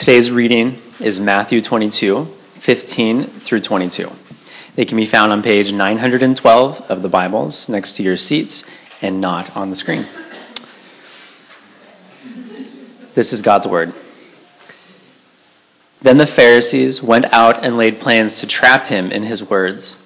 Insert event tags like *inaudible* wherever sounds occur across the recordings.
Today's reading is Matthew 22, 15 through 22. They can be found on page 912 of the Bibles next to your seats and not on the screen. This is God's Word. Then the Pharisees went out and laid plans to trap him in his words.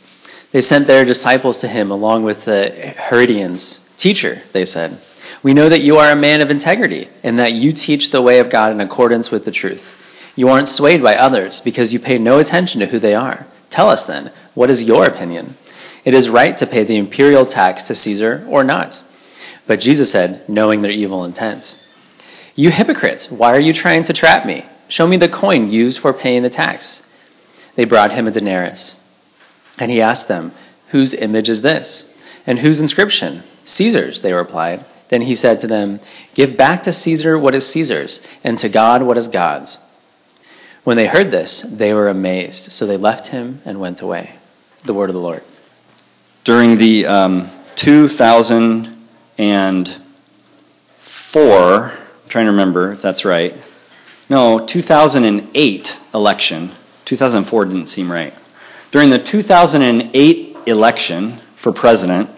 They sent their disciples to him along with the Herodians. Teacher, they said, we know that you are a man of integrity and that you teach the way of God in accordance with the truth. You aren't swayed by others because you pay no attention to who they are. Tell us then, what is your opinion? It is right to pay the imperial tax to Caesar or not? But Jesus said, knowing their evil intent, You hypocrites, why are you trying to trap me? Show me the coin used for paying the tax. They brought him a denarius. And he asked them, Whose image is this? And whose inscription? Caesar's, they replied. Then he said to them, Give back to Caesar what is Caesar's, and to God what is God's. When they heard this, they were amazed. So they left him and went away. The word of the Lord. During the um, 2004, I'm trying to remember if that's right, no, 2008 election. 2004 didn't seem right. During the 2008 election for president,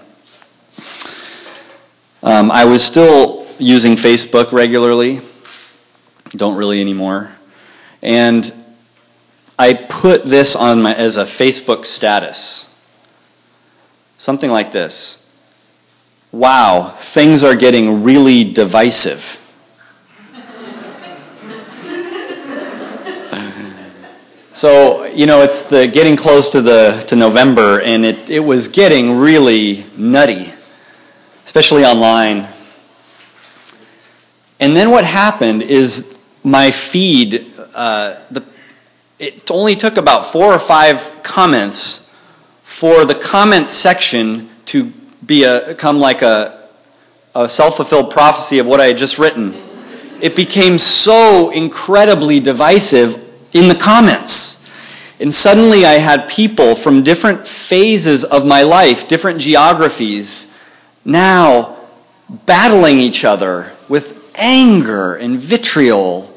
um, I was still using Facebook regularly. Don't really anymore. And I put this on my, as a Facebook status. Something like this Wow, things are getting really divisive. *laughs* So, you know, it's the getting close to the to November and it, it was getting really nutty, especially online. And then what happened is my feed, uh, the, it only took about four or five comments for the comment section to be a, become like a, a self fulfilled prophecy of what I had just written. It became so incredibly divisive in the comments. And suddenly I had people from different phases of my life, different geographies, now battling each other with anger and vitriol.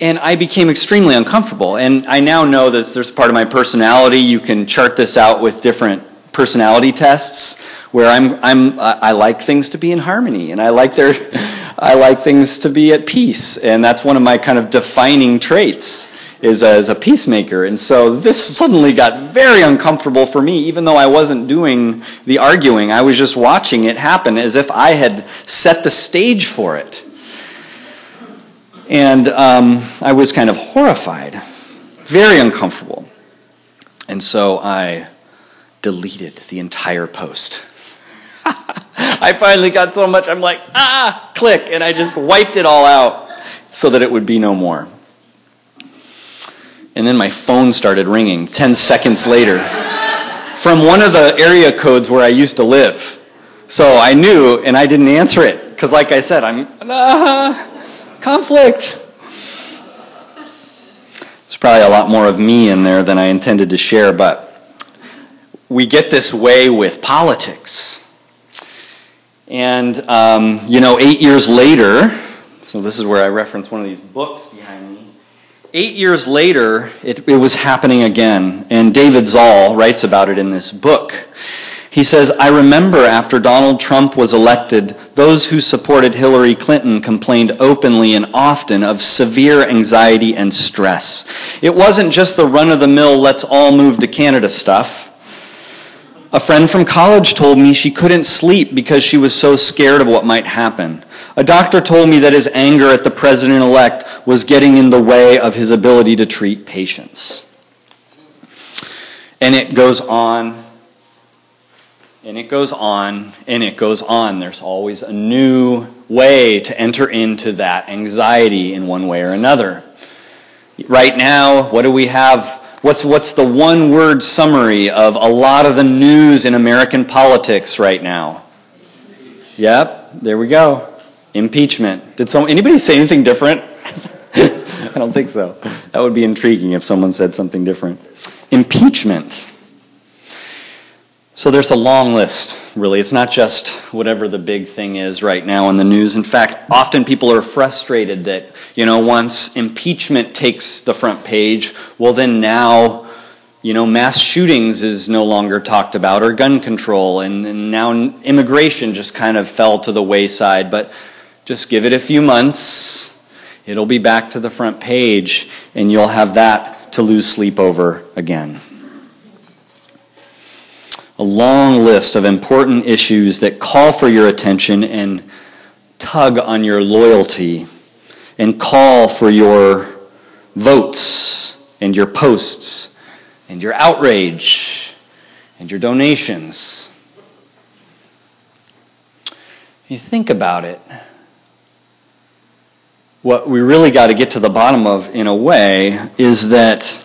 And I became extremely uncomfortable. And I now know that there's part of my personality. You can chart this out with different personality tests where I'm, I'm, I like things to be in harmony and I like their, *laughs* I like things to be at peace. And that's one of my kind of defining traits is as a peacemaker. And so this suddenly got very uncomfortable for me, even though I wasn't doing the arguing. I was just watching it happen as if I had set the stage for it. And um, I was kind of horrified, very uncomfortable. And so I deleted the entire post. *laughs* I finally got so much, I'm like, ah, click, and I just wiped it all out so that it would be no more. And then my phone started ringing 10 seconds later from one of the area codes where I used to live. So I knew, and I didn't answer it because, like I said, I'm uh, *laughs* conflict. There's probably a lot more of me in there than I intended to share, but we get this way with politics. And, um, you know, eight years later, so this is where I reference one of these books. Eight years later, it, it, was happening again, and David Zahl writes about it in this book. He says, I remember after Donald Trump was elected, those who supported Hillary Clinton complained openly and often of severe anxiety and stress. It wasn't just the run of the mill, let's all move to Canada stuff. A friend from college told me she couldn't sleep because she was so scared of what might happen. A doctor told me that his anger at the president elect was getting in the way of his ability to treat patients. And it goes on, and it goes on, and it goes on. There's always a new way to enter into that anxiety in one way or another. Right now, what do we have? What's, what's the one word summary of a lot of the news in American politics right now? Yep, there we go. Impeachment. Did some, anybody say anything different? *laughs* I don't think so. That would be intriguing if someone said something different. Impeachment. So there's a long list, really. It's not just whatever the big thing is right now in the news. In fact, often people are frustrated that, you know, once impeachment takes the front page, well, then now, you know, mass shootings is no longer talked about or gun control, and, and now immigration just kind of fell to the wayside. But just give it a few months, it'll be back to the front page, and you'll have that to lose sleep over again a long list of important issues that call for your attention and tug on your loyalty and call for your votes and your posts and your outrage and your donations. You think about it. What we really got to get to the bottom of, in a way, is that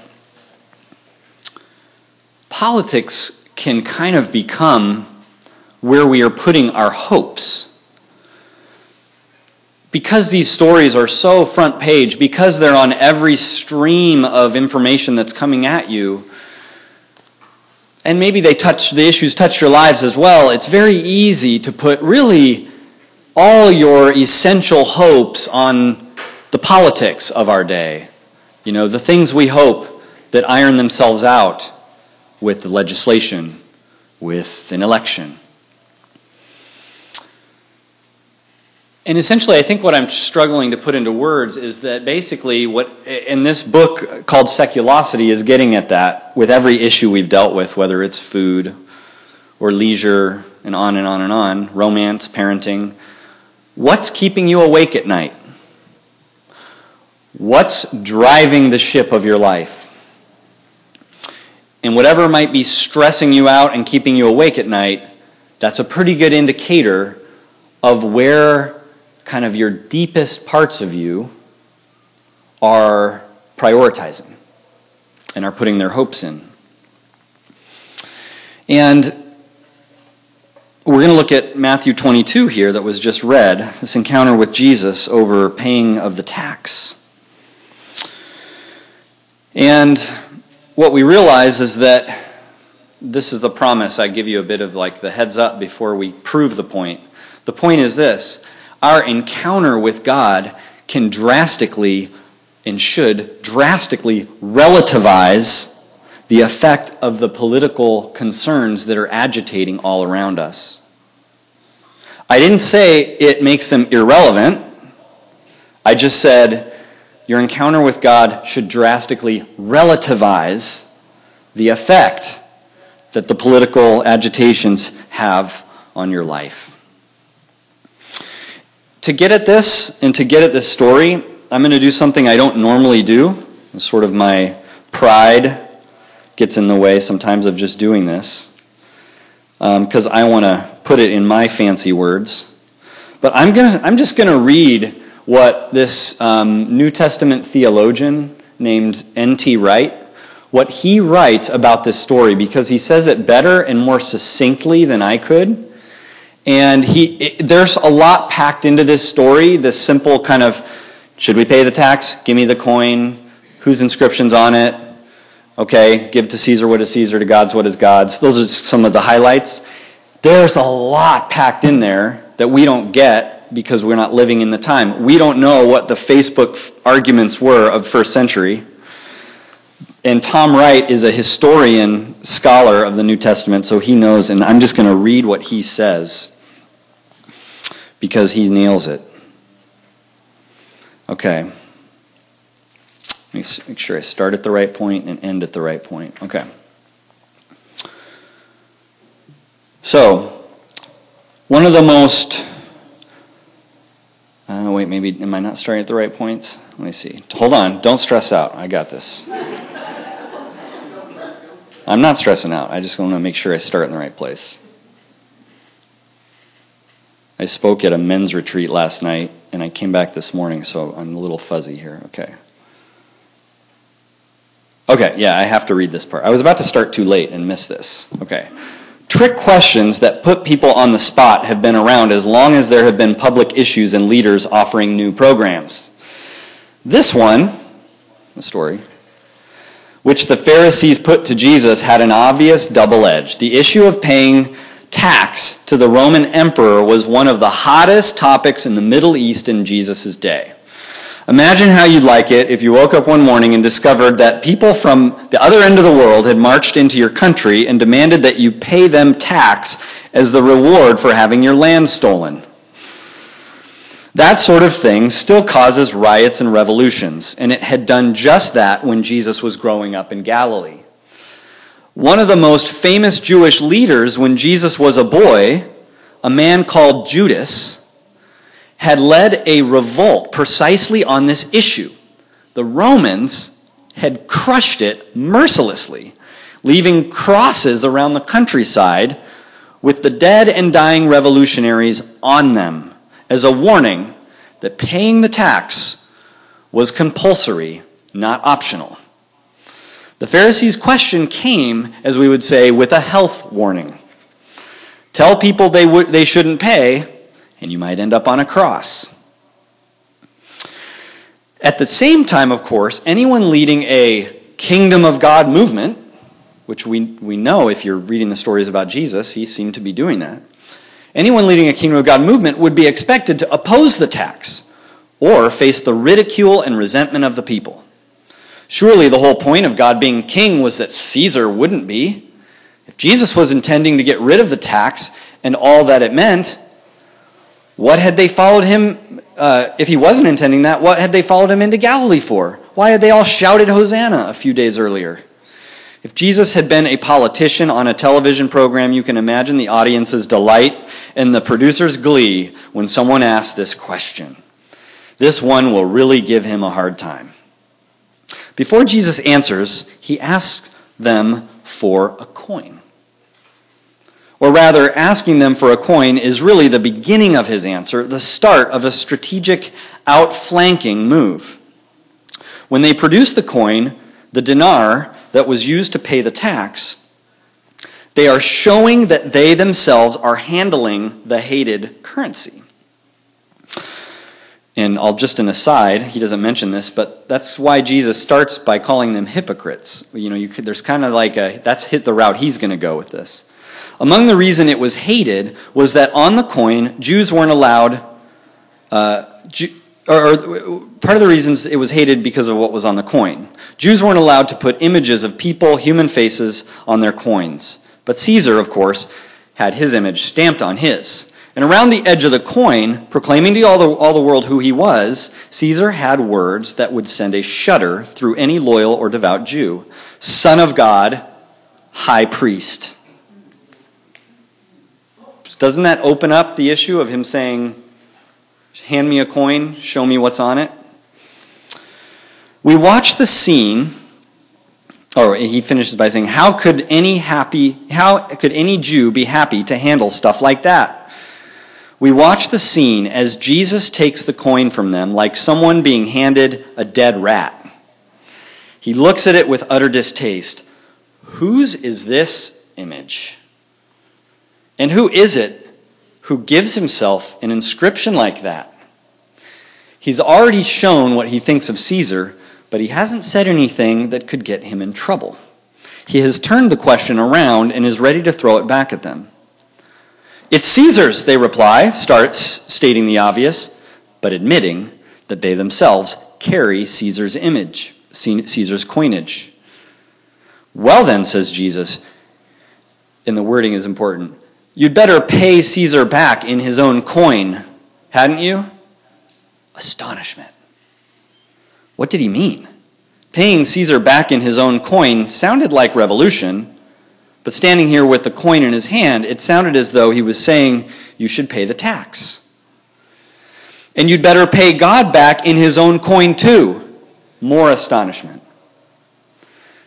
politics can kind of become where we are putting our hopes. Because these stories are so front page, because they're on every stream of information that's coming at you, and maybe they touch the issues touch your lives as well, it's very easy to put really all your essential hopes on the politics of our day. You know, the things we hope that iron themselves out with the legislation, with an election. And essentially, I think what I'm struggling to put into words is that basically, what in this book called Seculosity is getting at that with every issue we've dealt with, whether it's food or leisure, and on and on and on, romance, parenting. What's keeping you awake at night? What's driving the ship of your life? And whatever might be stressing you out and keeping you awake at night, that's a pretty good indicator of where kind of your deepest parts of you are prioritizing and are putting their hopes in. And we're going to look at Matthew 22 here that was just read, this encounter with Jesus over paying of the tax. And what we realize is that this is the promise. I give you a bit of like the heads up before we prove the point. The point is this our encounter with God can drastically and should drastically relativize the effect of the political concerns that are agitating all around us. I didn't say it makes them irrelevant. I just said your encounter with God should drastically relativize the effect that the political agitations have on your life. To get at this and to get at this story, I'm going to do something I don't normally do. It's sort of my pride gets in the way sometimes of just doing this because um, I want to put it in my fancy words. But I'm, gonna, I'm just going to read what this um, New Testament theologian named N.T. Wright, what he writes about this story, because he says it better and more succinctly than I could. And he, it, there's a lot packed into this story, this simple kind of should we pay the tax? Give me the coin. Whose inscription's on it? Okay, give to Caesar what is Caesar, to God's what is God's. Those are some of the highlights. There's a lot packed in there that we don't get because we're not living in the time. We don't know what the Facebook arguments were of first century. And Tom Wright is a historian scholar of the New Testament, so he knows, and I'm just going to read what he says because he nails it. Okay. Let me make sure I start at the right point and end at the right point. Okay. So, one of the most uh, wait, maybe, am I not starting at the right points? Let me see. Hold on. Don't stress out. I got this. I'm not stressing out. I just want to make sure I start in the right place. I spoke at a men's retreat last night, and I came back this morning, so I'm a little fuzzy here. Okay. Okay, yeah, I have to read this part. I was about to start too late and miss this. Okay. Trick questions that put people on the spot have been around as long as there have been public issues and leaders offering new programs. This one, the story, which the Pharisees put to Jesus had an obvious double edge. The issue of paying tax to the Roman emperor was one of the hottest topics in the Middle East in Jesus' day. Imagine how you'd like it if you woke up one morning and discovered that people from the other end of the world had marched into your country and demanded that you pay them tax as the reward for having your land stolen. That sort of thing still causes riots and revolutions, and it had done just that when Jesus was growing up in Galilee. One of the most famous Jewish leaders when Jesus was a boy, a man called Judas, had led a revolt precisely on this issue. The Romans had crushed it mercilessly, leaving crosses around the countryside with the dead and dying revolutionaries on them as a warning that paying the tax was compulsory, not optional. The Pharisees' question came, as we would say, with a health warning. Tell people they, w- they shouldn't pay, and you might end up on a cross. At the same time, of course, anyone leading a kingdom of God movement, which we, we know if you're reading the stories about Jesus, he seemed to be doing that. Anyone leading a kingdom of God movement would be expected to oppose the tax or face the ridicule and resentment of the people. Surely the whole point of God being king was that Caesar wouldn't be. If Jesus was intending to get rid of the tax and all that it meant, what had they followed him, uh, if he wasn't intending that, what had they followed him into Galilee for? Why had they all shouted Hosanna a few days earlier? If Jesus had been a politician on a television program, you can imagine the audience's delight and the producer's glee when someone asked this question. This one will really give him a hard time. Before Jesus answers, he asks them for a coin or rather, asking them for a coin is really the beginning of his answer, the start of a strategic outflanking move. When they produce the coin, the dinar that was used to pay the tax, they are showing that they themselves are handling the hated currency. And I'll just an aside, he doesn't mention this, but that's why Jesus starts by calling them hypocrites. You know, you could, there's kind of like a, that's hit the route he's going to go with this. Among the reason it was hated was that on the coin, Jews weren't allowed, uh, or, or part of the reasons it was hated because of what was on the coin. Jews weren't allowed to put images of people, human faces, on their coins. But Caesar, of course, had his image stamped on his. And around the edge of the coin, proclaiming to all the, all the world who he was, Caesar had words that would send a shudder through any loyal or devout Jew Son of God, High Priest. Doesn't that open up the issue of him saying, Hand me a coin, show me what's on it? We watch the scene, or he finishes by saying, How could any happy, how could any Jew be happy to handle stuff like that? We watch the scene as Jesus takes the coin from them like someone being handed a dead rat. He looks at it with utter distaste. Whose is this image? And who is it who gives himself an inscription like that? He's already shown what he thinks of Caesar, but he hasn't said anything that could get him in trouble. He has turned the question around and is ready to throw it back at them. It's Caesar's, they reply, starts stating the obvious, but admitting that they themselves carry Caesar's image, Caesar's coinage. Well, then, says Jesus, and the wording is important You'd better pay Caesar back in his own coin, hadn't you? Astonishment. What did he mean? Paying Caesar back in his own coin sounded like revolution, but standing here with the coin in his hand, it sounded as though he was saying, You should pay the tax. And you'd better pay God back in his own coin too. More astonishment.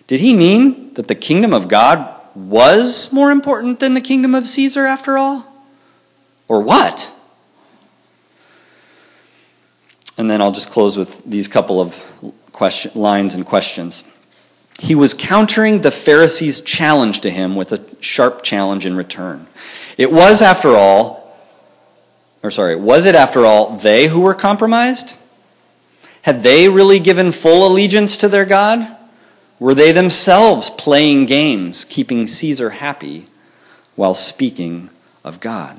Did he mean that the kingdom of God was more important than the kingdom of Caesar after all? Or what? And then I'll just close with these couple of question, lines and questions. He was countering the Pharisees' challenge to him with a sharp challenge in return. It was, after all, or sorry, was it, after all, they who were compromised? Had they really given full allegiance to their God? Were they themselves playing games, keeping Caesar happy while speaking of God?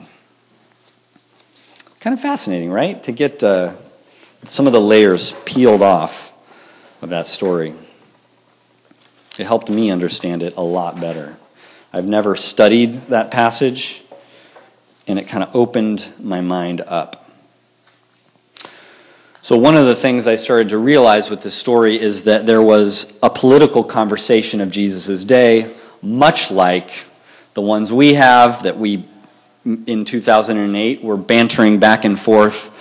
Kind of fascinating, right? To get uh, some of the layers peeled off of that story. It helped me understand it a lot better. I've never studied that passage, and it kind of opened my mind up. So, one of the things I started to realize with this story is that there was a political conversation of Jesus' day, much like the ones we have that we in 2008 were bantering back and forth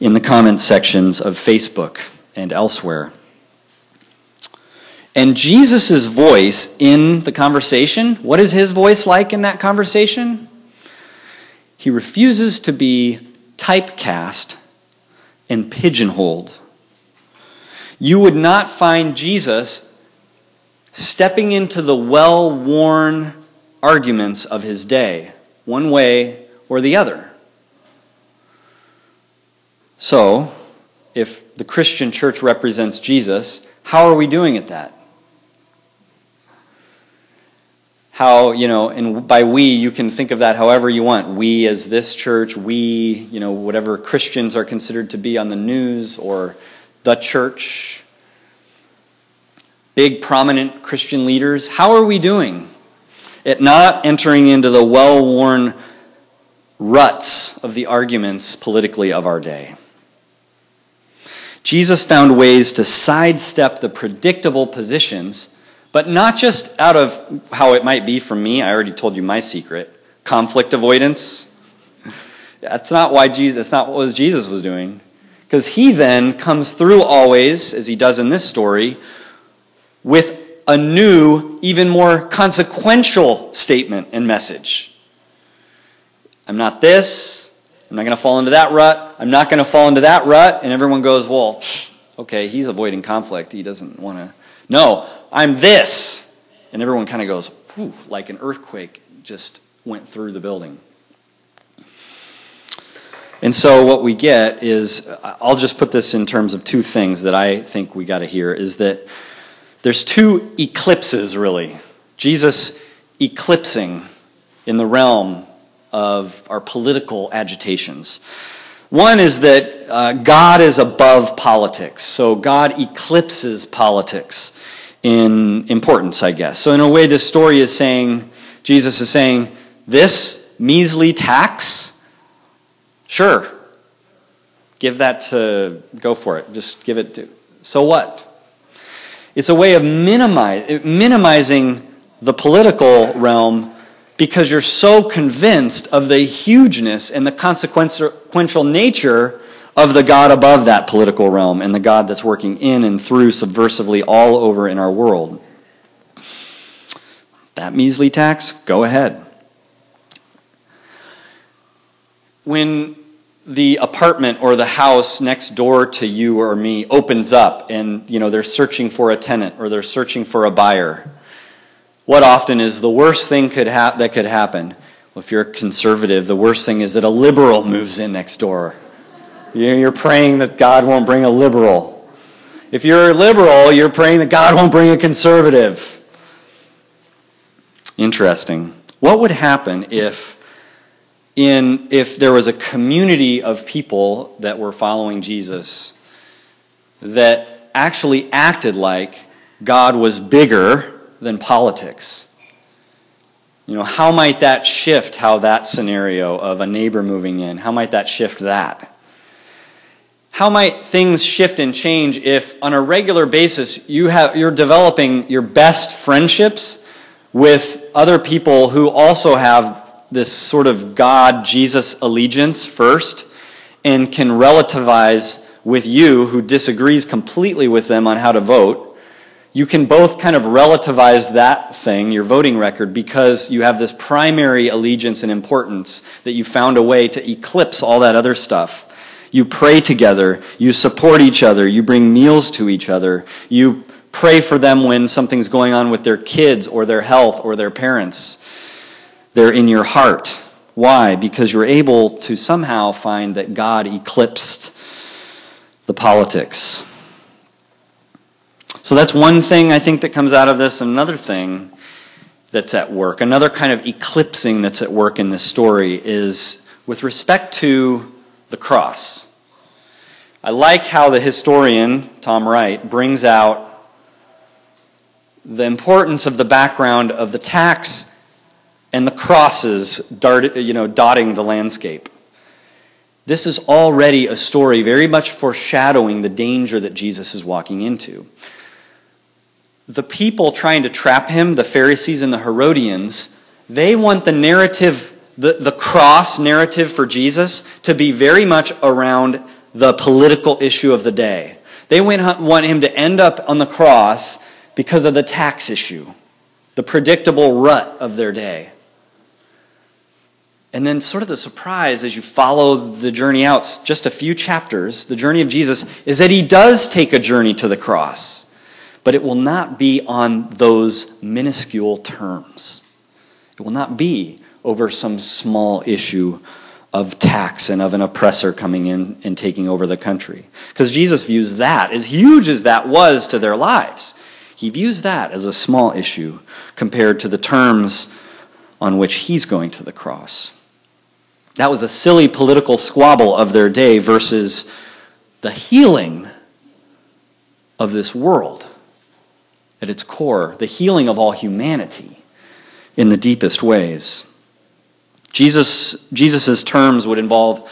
in the comment sections of Facebook and elsewhere. And Jesus' voice in the conversation, what is his voice like in that conversation? He refuses to be typecast and pigeonholed. You would not find Jesus stepping into the well worn arguments of his day, one way or the other. So, if the Christian church represents Jesus, how are we doing at that? How, you know, and by we, you can think of that however you want. We as this church, we, you know, whatever Christians are considered to be on the news or the church, big prominent Christian leaders. How are we doing at not entering into the well worn ruts of the arguments politically of our day? Jesus found ways to sidestep the predictable positions but not just out of how it might be for me. I already told you my secret conflict avoidance. That's not why Jesus, that's not what Jesus was doing. Because he then comes through always, as he does in this story, with a new, even more consequential statement and message. I'm not this. I'm not going to fall into that rut. I'm not going to fall into that rut. And everyone goes, well, okay, he's avoiding conflict. He doesn't want to. No, I'm this. And everyone kind of goes, like an earthquake just went through the building. And so what we get is, I'll just put this in terms of two things that I think we got to hear is that there's two eclipses, really. Jesus eclipsing in the realm of our political agitations. One is that uh, God is above politics, so God eclipses politics in importance, I guess. So, in a way, this story is saying, Jesus is saying, this measly tax, sure, give that to, go for it. Just give it to, so what? It's a way of minimize, minimizing the political realm because you're so convinced of the hugeness and the consequential nature of the God above that political realm and the God that's working in and through subversively all over in our world. That measly tax, go ahead. When the apartment or the house next door to you or me opens up and you know they're searching for a tenant or they're searching for a buyer what often is the worst thing could ha- that could happen well, if you're a conservative the worst thing is that a liberal moves in next door you're praying that God won't bring a liberal. If you're a liberal, you're praying that God won't bring a conservative. Interesting. What would happen if in if there was a community of people that were following Jesus that actually acted like God was bigger than politics? You know, how might that shift how that scenario of a neighbor moving in, how might that shift that? How might things shift and change if on a regular basis you have, you're developing your best friendships with other people who also have this sort of God Jesus allegiance first and can relativize with you who disagrees completely with them on how to vote? You can both kind of relativize that thing, your voting record, because you have this primary allegiance and importance that you found a way to eclipse all that other stuff. You pray together. You support each other. You bring meals to each other. You pray for them when something's going on with their kids or their health or their parents. They're in your heart. Why? Because you're able to somehow find that God eclipsed the politics. So that's one thing I think that comes out of this. Another thing that's at work, another kind of eclipsing that's at work in this story is with respect to the cross. I like how the historian, Tom Wright, brings out the importance of the background of the tax and the crosses dart, you know, dotting the landscape. This is already a story very much foreshadowing the danger that Jesus is walking into. The people trying to trap him, the Pharisees and the Herodians, they want the narrative, the, the cross narrative for Jesus to be very much around the political issue of the day. They want him to end up on the cross because of the tax issue, the predictable rut of their day. And then, sort of the surprise as you follow the journey out, just a few chapters, the journey of Jesus, is that he does take a journey to the cross, but it will not be on those minuscule terms. It will not be over some small issue of tax and of an oppressor coming in and taking over the country. Because Jesus views that, as huge as that was to their lives, he views that as a small issue compared to the terms on which he's going to the cross. That was a silly political squabble of their day versus the healing of this world at its core, the healing of all humanity in the deepest ways. Jesus Jesus's terms would involve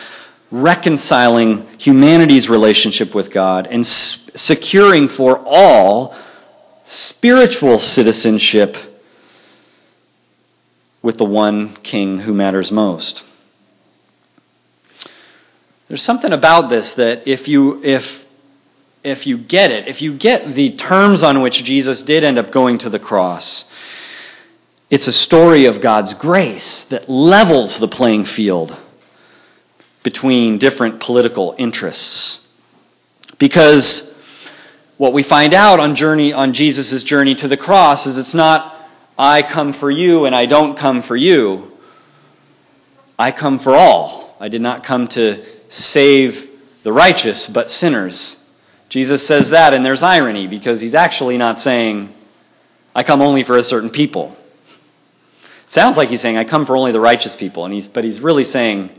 reconciling humanity's relationship with God and securing for all spiritual citizenship with the one king who matters most. There's something about this that if you if if you get it, if you get the terms on which Jesus did end up going to the cross, it's a story of God's grace that levels the playing field between different political interests. Because what we find out on journey on Jesus' journey to the cross is it's not I come for you and I don't come for you. I come for all. I did not come to save the righteous, but sinners. Jesus says that, and there's irony because he's actually not saying, I come only for a certain people. Sounds like he's saying, I come for only the righteous people, and he's, but he's really saying,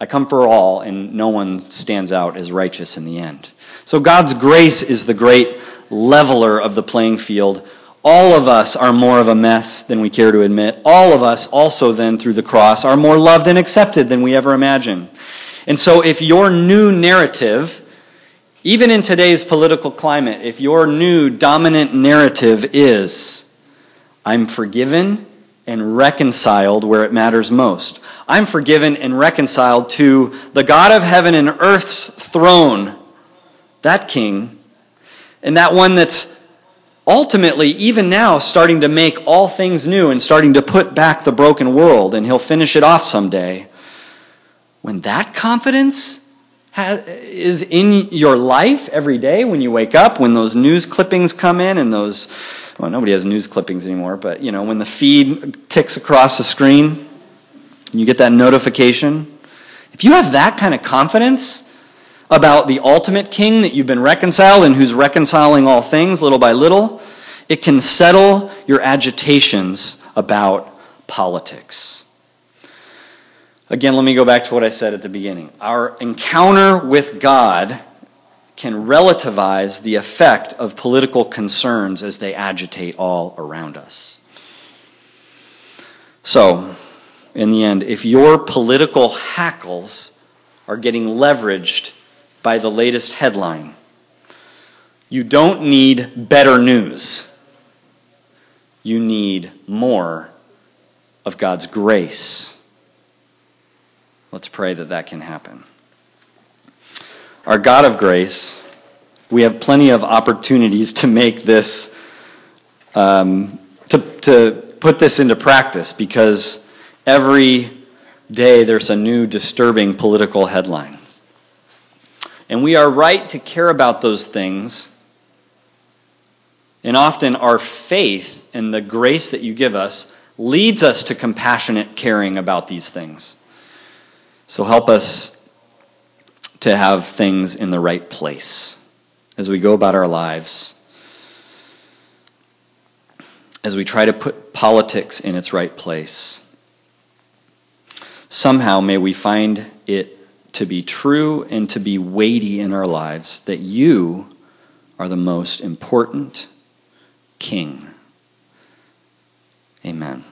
I come for all, and no one stands out as righteous in the end. So God's grace is the great leveler of the playing field. All of us are more of a mess than we care to admit. All of us also then through the cross are more loved and accepted than we ever imagined. And so, if your new narrative, even in today's political climate, if your new dominant narrative is, I'm forgiven and reconciled where it matters most, I'm forgiven and reconciled to the God of heaven and earth's throne, that king, and that one that's ultimately, even now, starting to make all things new and starting to put back the broken world, and he'll finish it off someday. When that confidence is in your life every day, when you wake up, when those news clippings come in and those, well, nobody has news clippings anymore, but you know, when the feed ticks across the screen and you get that notification, if you have that kind of confidence about the ultimate king that you've been reconciled and who's reconciling all things little by little, it can settle your agitations about politics. Again, let me go back to what I said at the beginning. Our encounter with God can relativize the effect of political concerns as they agitate all around us. So, in the end, if your political hackles are getting leveraged by the latest headline, you don't need better news. You need more of God's grace Let's pray that that can happen. Our God of grace, we have plenty of opportunities to make this, um, to, to put this into practice because every day there's a new disturbing political headline. And we are right to care about those things. And often our faith and the grace that you give us leads us to compassionate caring about these things. So help us to have things in the right place as we go about our lives, as we try to put politics in its right place. Somehow, may we find it to be true and to be weighty in our lives that you are the most important King. Amen.